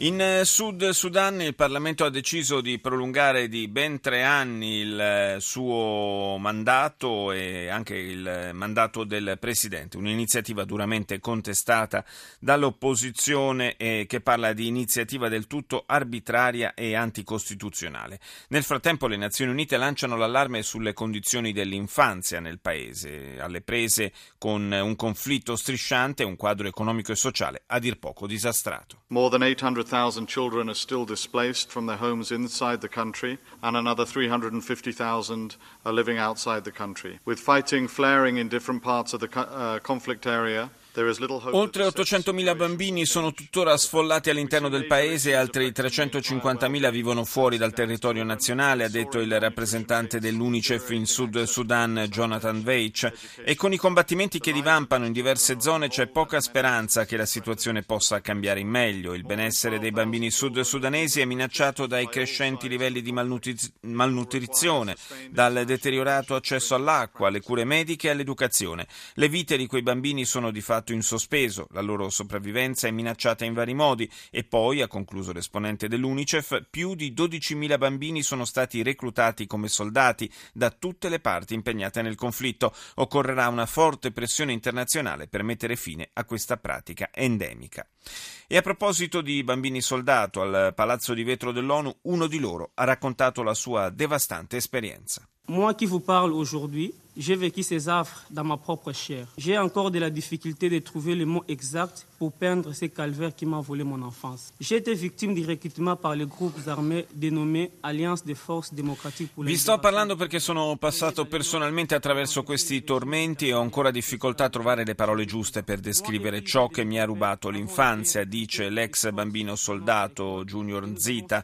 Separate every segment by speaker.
Speaker 1: In eh, Sud Sudan il Parlamento ha deciso di prolungare di ben tre anni il eh, suo mandato e anche il mandato del Presidente, un'iniziativa duramente contestata dall'opposizione e che parla di iniziativa del tutto arbitraria e anticostituzionale. Nel frattempo le Nazioni Unite lanciano l'allarme sulle condizioni dell'infanzia nel Paese, alle prese con un conflitto strisciante e un quadro economico e sociale a dir poco disastrato.
Speaker 2: More than 800,000 children are still displaced from their homes inside the country, and another 350,000 are living outside the country. With fighting flaring in different parts of the uh, conflict area,
Speaker 1: Oltre 800.000 bambini sono tuttora sfollati all'interno del paese e altri 350.000 vivono fuori dal territorio nazionale, ha detto il rappresentante dell'UNICEF in Sud Sudan, Jonathan Veitch. E con i combattimenti che divampano in diverse zone c'è poca speranza che la situazione possa cambiare in meglio. Il benessere dei bambini sud sudanesi è minacciato dai crescenti livelli di malnutri- malnutrizione, dal deteriorato accesso all'acqua, alle cure mediche e all'educazione. Le vite di quei bambini sono di fatto in sospeso, la loro sopravvivenza è minacciata in vari modi e poi, ha concluso l'esponente dell'UNICEF, più di 12.000 bambini sono stati reclutati come soldati da tutte le parti impegnate nel conflitto. Occorrerà una forte pressione internazionale per mettere fine a questa pratica endemica. E a proposito di bambini soldato al Palazzo di Vetro dell'ONU, uno di loro ha raccontato la sua devastante esperienza.
Speaker 3: Moi qui vous parle aujourd'hui, j'ai vécu ces affres dans ma propre chair. J'ai encore de la difficulté de trouver le mot exact pour peindre ces calvaires qui m'ont volé mon enfance. J'ai été victime di recrutement par les groupes armés dénommés Alliance des Forces Démocratiques pour
Speaker 1: Vi sto parlando perché sono passato personalmente attraverso questi tormenti e ho ancora difficoltà a trovare le parole giuste per descrivere ciò che mi ha rubato l'infanzia, dice l'ex bambino soldato Junior Nzita.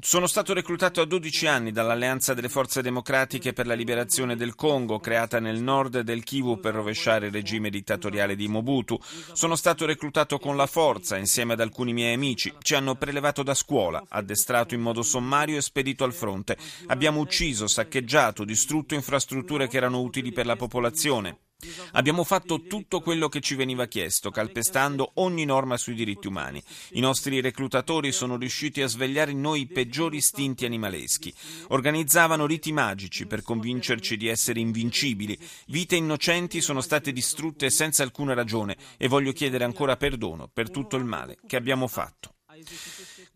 Speaker 1: Sono stato reclutato a 12 anni dall'Alleanza delle Forze Democratiche per la Liberazione del Congo, creata nel nord del Kivu per rovesciare il regime dittatoriale di Mobutu. Sono stato reclutato con la forza, insieme ad alcuni miei amici. Ci hanno prelevato da scuola, addestrato in modo sommario e spedito al fronte. Abbiamo ucciso, saccheggiato, distrutto infrastrutture che erano utili per la popolazione. Abbiamo fatto tutto quello che ci veniva chiesto, calpestando ogni norma sui diritti umani. I nostri reclutatori sono riusciti a svegliare in noi i peggiori istinti animaleschi. Organizzavano riti magici per convincerci di essere invincibili. Vite innocenti sono state distrutte senza alcuna ragione e voglio chiedere ancora perdono per tutto il male che abbiamo fatto.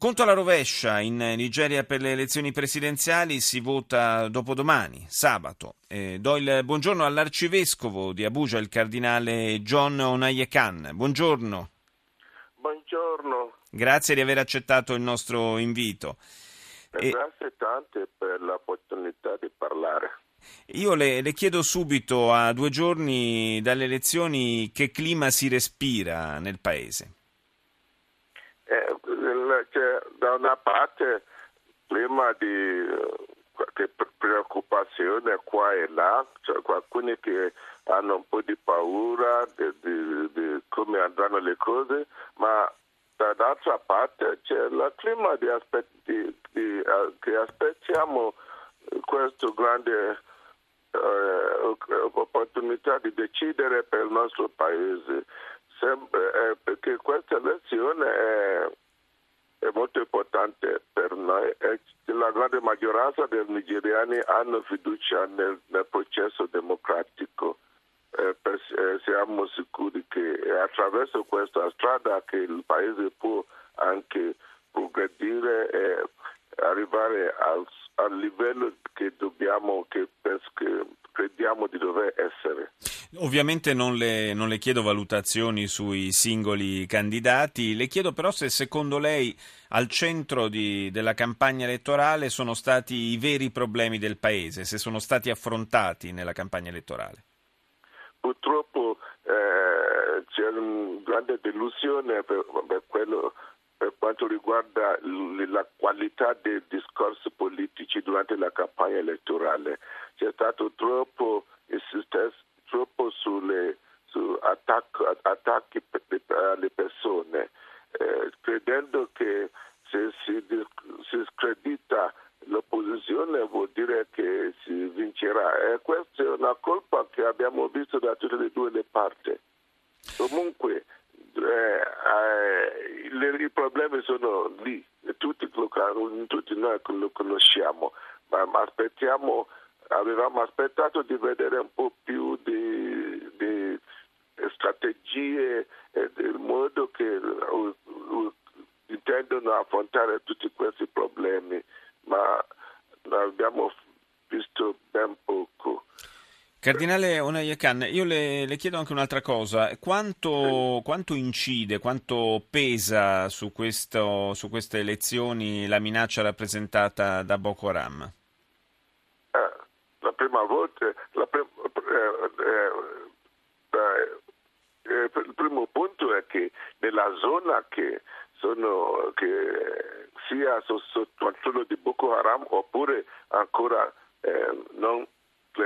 Speaker 1: Conto alla rovescia, in Nigeria per le elezioni presidenziali si vota dopodomani, sabato. Eh, do il buongiorno all'arcivescovo di Abuja, il cardinale John Onayekan. Buongiorno.
Speaker 4: Buongiorno.
Speaker 1: Grazie di aver accettato il nostro invito.
Speaker 4: E... Grazie tante per l'opportunità di parlare.
Speaker 1: Io le, le, chiedo subito, a due giorni dalle elezioni, che clima si respira nel Paese?
Speaker 4: Eh, da una parte clima di qualche preoccupazione qua e là, cioè qualcuno che hanno un po' di paura di, di, di come andranno le cose, ma dall'altra parte c'è il clima di aspetti, di, uh, che aspettiamo questo grande uh, opportunità di decidere per il nostro paese, Sempre, eh, perché questa elezione è è molto importante per noi la grande maggioranza dei nigeriani hanno fiducia nel, nel processo democratico. Eh, per, eh, siamo sicuri che attraverso questa strada che il paese può anche progredire e arrivare al, al livello che dobbiamo, che, che crediamo di dover essere.
Speaker 1: Ovviamente non le, non le, chiedo valutazioni sui singoli candidati, le chiedo però se secondo lei al centro di, della campagna elettorale sono stati i veri problemi del Paese, se sono stati affrontati nella campagna elettorale.
Speaker 4: Purtroppo eh, c'è una grande delusione per, per quello per quanto riguarda la qualità dei discorsi politici durante la campagna elettorale. C'è stato troppo troppo sulle, su attacco, attacchi alle persone, eh, credendo che se si, si scredita l'opposizione vuol dire che si vincerà. E questa è una colpa che abbiamo visto da tutte e due le parti. Comunque, eh, eh, le, i problemi sono lì, tutti, tutti noi lo conosciamo, ma, ma aspettiamo avevamo aspettato di vedere un po' più di, di strategie e del modo che uh, uh, intendono affrontare tutti questi problemi, ma abbiamo visto ben poco.
Speaker 1: Cardinale Onayakan, io le, le, chiedo anche un'altra cosa. Quanto, quanto incide, quanto pesa su, questo, su, queste elezioni la minaccia rappresentata da Boko Haram?
Speaker 4: Prima volta, prim- eh, eh, eh, il primo punto è che nella zona che, sono, che sia sotto controllo di Boko Haram oppure ancora non,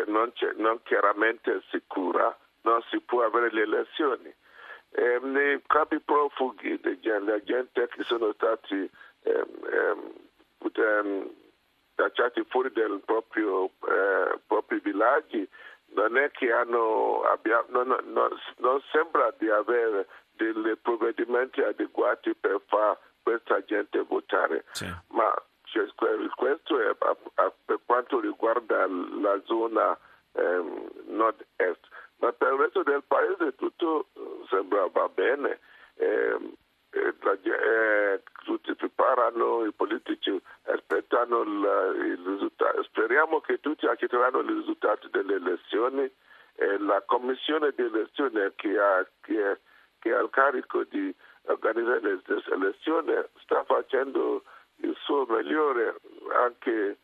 Speaker 4: non, non, chiaramente sicura, non si può avere le elezioni. Eh, nei capi profughi, la gente che sono stati ehm, ehm, cacciati fuori dai proprio, eh, propri villaggi non è che hanno, abbiamo, non, non, non, sembra di avere dei provvedimenti adeguati per far questa gente votare.
Speaker 1: Sì.
Speaker 4: Ma cioè, questo è a, a, per quanto riguarda la zona ehm, nord-est. Ma per il resto del paese tutto sembra va bene. Eh, eh, tutti preparano, i politici aspettano il, il risultato. Speriamo che tutti accetteranno i risultati delle elezioni e la commissione di elezioni che ha, che, che ha il carico di organizzare le elezioni sta facendo il suo migliore anche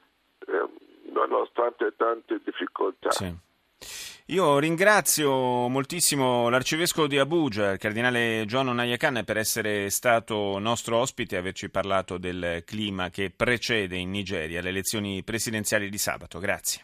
Speaker 4: eh, nonostante tante difficoltà.
Speaker 1: Sì. Io ringrazio moltissimo l'arcivescovo di Abuja, il cardinale John Onayakan, per essere stato nostro ospite e averci parlato del clima che precede in Nigeria le elezioni presidenziali di sabato. Grazie.